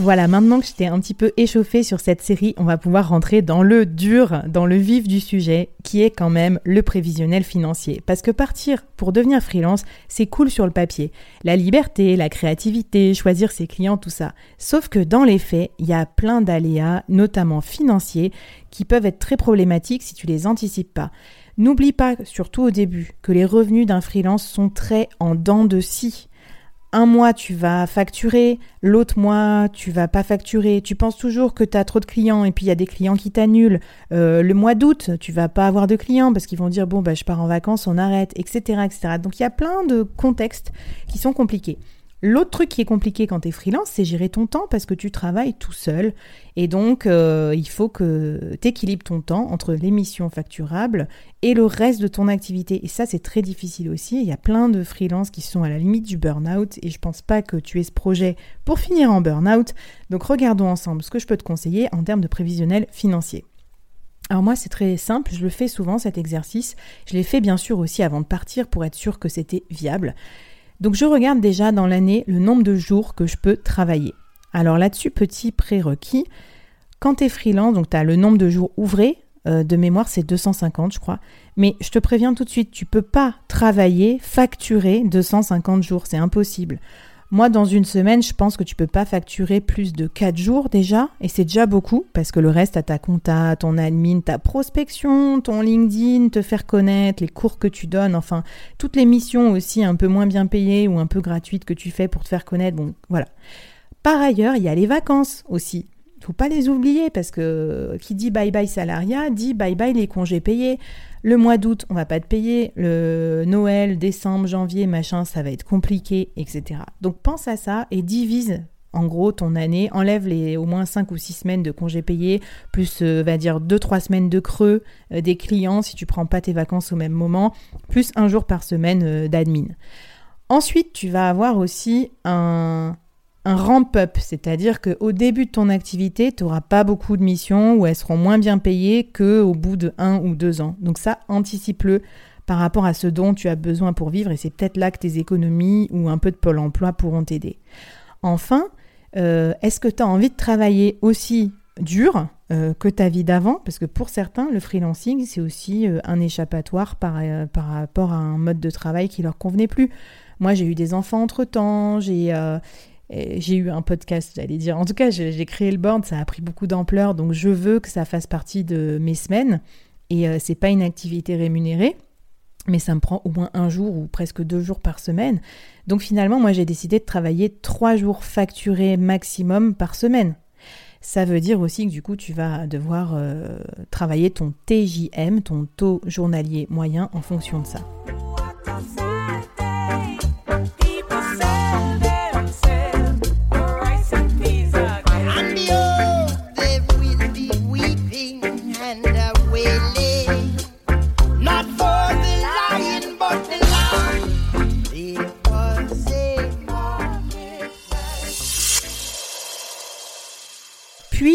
Voilà, maintenant que j'étais un petit peu échauffée sur cette série, on va pouvoir rentrer dans le dur, dans le vif du sujet, qui est quand même le prévisionnel financier. Parce que partir pour devenir freelance, c'est cool sur le papier. La liberté, la créativité, choisir ses clients, tout ça. Sauf que dans les faits, il y a plein d'aléas, notamment financiers, qui peuvent être très problématiques si tu les anticipes pas. N'oublie pas, surtout au début, que les revenus d'un freelance sont très en dents de scie un mois tu vas facturer, l'autre mois tu vas pas facturer, tu penses toujours que tu as trop de clients et puis il y a des clients qui t'annulent. Euh, le mois d'août, tu vas pas avoir de clients parce qu'ils vont dire bon bah je pars en vacances, on arrête, etc. etc. Donc il y a plein de contextes qui sont compliqués. L'autre truc qui est compliqué quand tu es freelance, c'est gérer ton temps parce que tu travailles tout seul. Et donc, euh, il faut que tu équilibres ton temps entre l'émission facturable et le reste de ton activité. Et ça, c'est très difficile aussi. Il y a plein de freelances qui sont à la limite du burn-out et je pense pas que tu aies ce projet pour finir en burn-out. Donc, regardons ensemble ce que je peux te conseiller en termes de prévisionnel financier. Alors moi, c'est très simple, je le fais souvent cet exercice. Je l'ai fait bien sûr aussi avant de partir pour être sûr que c'était viable. Donc je regarde déjà dans l'année le nombre de jours que je peux travailler. Alors là-dessus, petit prérequis, quand tu es freelance, donc tu as le nombre de jours ouvrés, euh, de mémoire c'est 250 je crois, mais je te préviens tout de suite, tu peux pas travailler, facturer 250 jours, c'est impossible. Moi, dans une semaine, je pense que tu peux pas facturer plus de 4 jours déjà, et c'est déjà beaucoup, parce que le reste, à ta compta, ton admin, ta prospection, ton LinkedIn, te faire connaître, les cours que tu donnes, enfin, toutes les missions aussi un peu moins bien payées ou un peu gratuites que tu fais pour te faire connaître, bon, voilà. Par ailleurs, il y a les vacances aussi pas les oublier parce que qui dit bye bye salariat dit bye bye les congés payés. Le mois d'août, on va pas te payer. Le Noël, décembre, janvier, machin, ça va être compliqué, etc. Donc pense à ça et divise en gros ton année, enlève les au moins 5 ou 6 semaines de congés payés, plus euh, va dire 2-3 semaines de creux euh, des clients si tu prends pas tes vacances au même moment, plus un jour par semaine euh, d'admin. Ensuite, tu vas avoir aussi un, un ramp-up, c'est-à-dire qu'au début de ton activité, tu n'auras pas beaucoup de missions ou elles seront moins bien payées qu'au bout de un ou deux ans. Donc ça, anticipe-le par rapport à ce dont tu as besoin pour vivre et c'est peut-être là que tes économies ou un peu de pôle emploi pourront t'aider. Enfin, euh, est-ce que tu as envie de travailler aussi dur euh, que ta vie d'avant? Parce que pour certains, le freelancing, c'est aussi euh, un échappatoire par, par, rapport à un mode de travail qui leur convenait plus. Moi, j'ai eu des enfants entre-temps, j'ai j'ai eu un podcast, j'allais dire. En tout cas, j'ai créé le board, ça a pris beaucoup d'ampleur, donc je veux que ça fasse partie de mes semaines. Et euh, c'est pas une activité rémunérée, mais ça me prend au moins un jour ou presque deux jours par semaine. Donc finalement, moi, j'ai décidé de travailler trois jours facturés maximum par semaine. Ça veut dire aussi que du coup, tu vas devoir euh, travailler ton TJM, ton taux journalier moyen, en fonction de ça.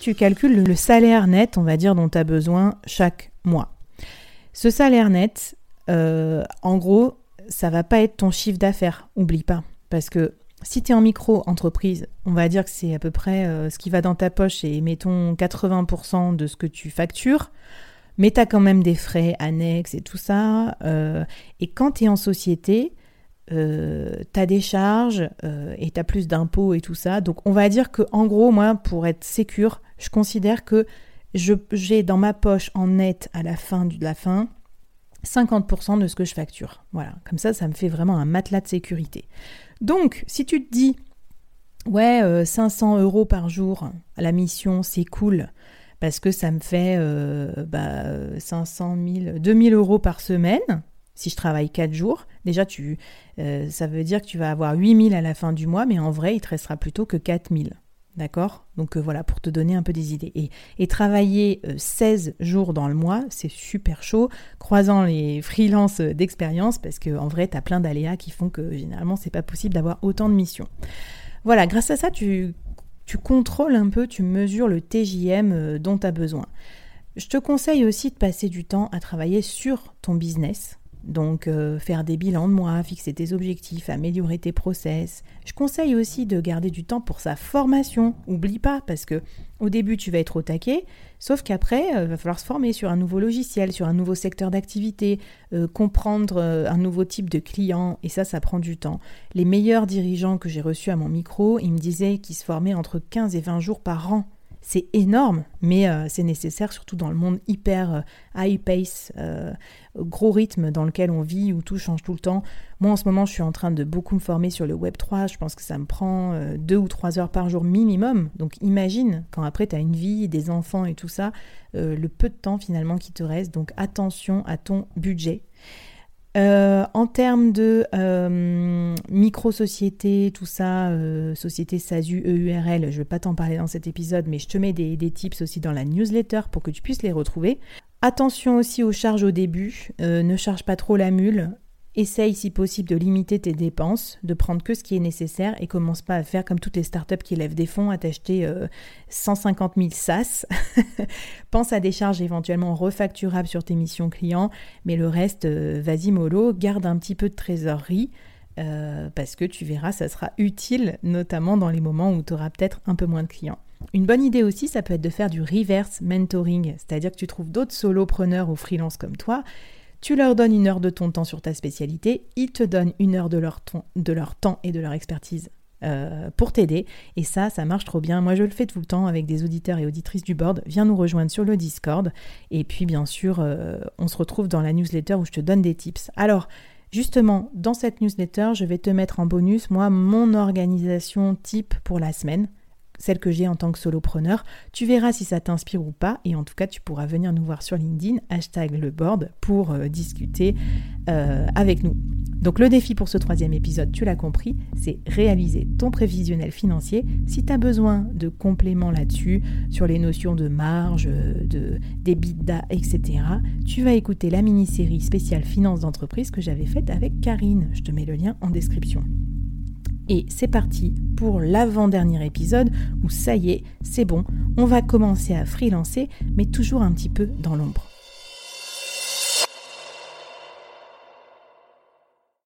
Tu calcules le salaire net, on va dire, dont tu as besoin chaque mois. Ce salaire net, euh, en gros, ça va pas être ton chiffre d'affaires, oublie pas. Parce que si tu es en micro-entreprise, on va dire que c'est à peu près euh, ce qui va dans ta poche et mettons 80% de ce que tu factures. mais tu as quand même des frais annexes et tout ça. Euh, et quand tu es en société, euh, tu as des charges euh, et tu as plus d'impôts et tout ça. Donc on va dire que en gros, moi, pour être sécure, je considère que j'ai dans ma poche en net à la fin de la fin 50% de ce que je facture. Voilà, comme ça, ça me fait vraiment un matelas de sécurité. Donc, si tu te dis, ouais, 500 euros par jour à la mission, c'est cool, parce que ça me fait euh, bah, 500 000, 2000 euros par semaine si je travaille 4 jours. Déjà, tu, euh, ça veut dire que tu vas avoir 8000 à la fin du mois, mais en vrai, il te restera plutôt que 4000. D'accord? Donc euh, voilà, pour te donner un peu des idées. Et, travailler 16 jours dans le mois, c'est super chaud, croisant les freelances d'expérience, parce qu'en vrai, tu as plein d'aléas qui font que généralement, c'est pas possible d'avoir autant de missions. Voilà, grâce à ça, tu tu contrôles un peu, tu mesures le TJM euh, dont tu as besoin. Je te conseille aussi de passer du temps à travailler sur ton business, donc euh, faire des bilans de mois, fixer tes objectifs, améliorer tes process. Je conseille aussi de garder du temps pour sa formation. Oublie pas parce que au début tu vas être au taquet, sauf qu'après il euh, va falloir se former sur un nouveau logiciel, sur un nouveau secteur d'activité, euh, comprendre un nouveau type de client et ça ça prend du temps. Les meilleurs dirigeants que j'ai reçus à mon micro, ils me disaient qu'ils se formaient entre 15 et 20 jours par an c'est énorme, mais euh, c'est nécessaire surtout dans le monde hyper euh, high pace, euh, gros rythme dans lequel on vit, où tout change tout le temps. Moi en ce moment je suis en train de beaucoup me former sur le Web 3, je pense que ça me prend deux ou trois heures par jour minimum. Donc imagine quand après tu as une vie, des enfants et tout ça, le peu de temps finalement qui te reste. Donc attention à ton budget. Euh, en termes de euh, micro-société, tout ça, euh, société SASU, EURL, je ne vais pas t'en parler dans cet épisode, mais je te mets des, des, tips aussi dans la newsletter pour que tu puisses les retrouver. Attention aussi aux charges au début, ne charge pas trop la mule. Essaye si possible de limiter tes dépenses, de prendre que ce qui est nécessaire et commence pas à faire comme toutes les startups qui lèvent des fonds, à t'acheter 150 000 SaaS. Pense à des charges éventuellement refacturables sur tes missions clients, mais le reste, euh, vas-y mollo, garde un petit peu de trésorerie. Euh, parce que tu verras, ça sera utile, notamment dans les moments où tu auras peut-être un peu moins de clients. Une bonne idée aussi, ça peut être de faire du reverse mentoring, c'est-à-dire que tu trouves d'autres solopreneurs ou freelance comme toi tu leur donnes une heure de ton temps sur ta spécialité, ils te donnent une heure de leur, temps et de leur expertise euh, pour t'aider. Et ça, ça marche trop bien. Moi, je le fais tout le temps avec des auditeurs et auditrices du board. Viens nous rejoindre sur le Discord. Et puis, bien sûr, euh, on se retrouve dans la newsletter où je te donne des tips. Alors, justement, dans cette newsletter, je vais te mettre en bonus, moi, mon organisation type pour la semaine celle que j'ai en tant que solopreneur. Tu verras si ça t'inspire ou pas et en tout cas tu pourras venir nous voir sur LinkedIn, hashtag le board pour euh, discuter euh, avec nous. Donc le défi pour ce troisième épisode, tu l'as compris, c'est réaliser ton prévisionnel financier. Si tu as besoin de compléments là-dessus, sur les notions de marge, de d'EBITDA, etc., tu vas écouter la mini-série spéciale finance d'entreprise que j'avais faite avec Karine. Je te mets le lien en description. Et c'est parti pour l'avant-dernier épisode où ça y est, c'est bon, on va commencer à freelancer, mais toujours un petit peu dans l'ombre.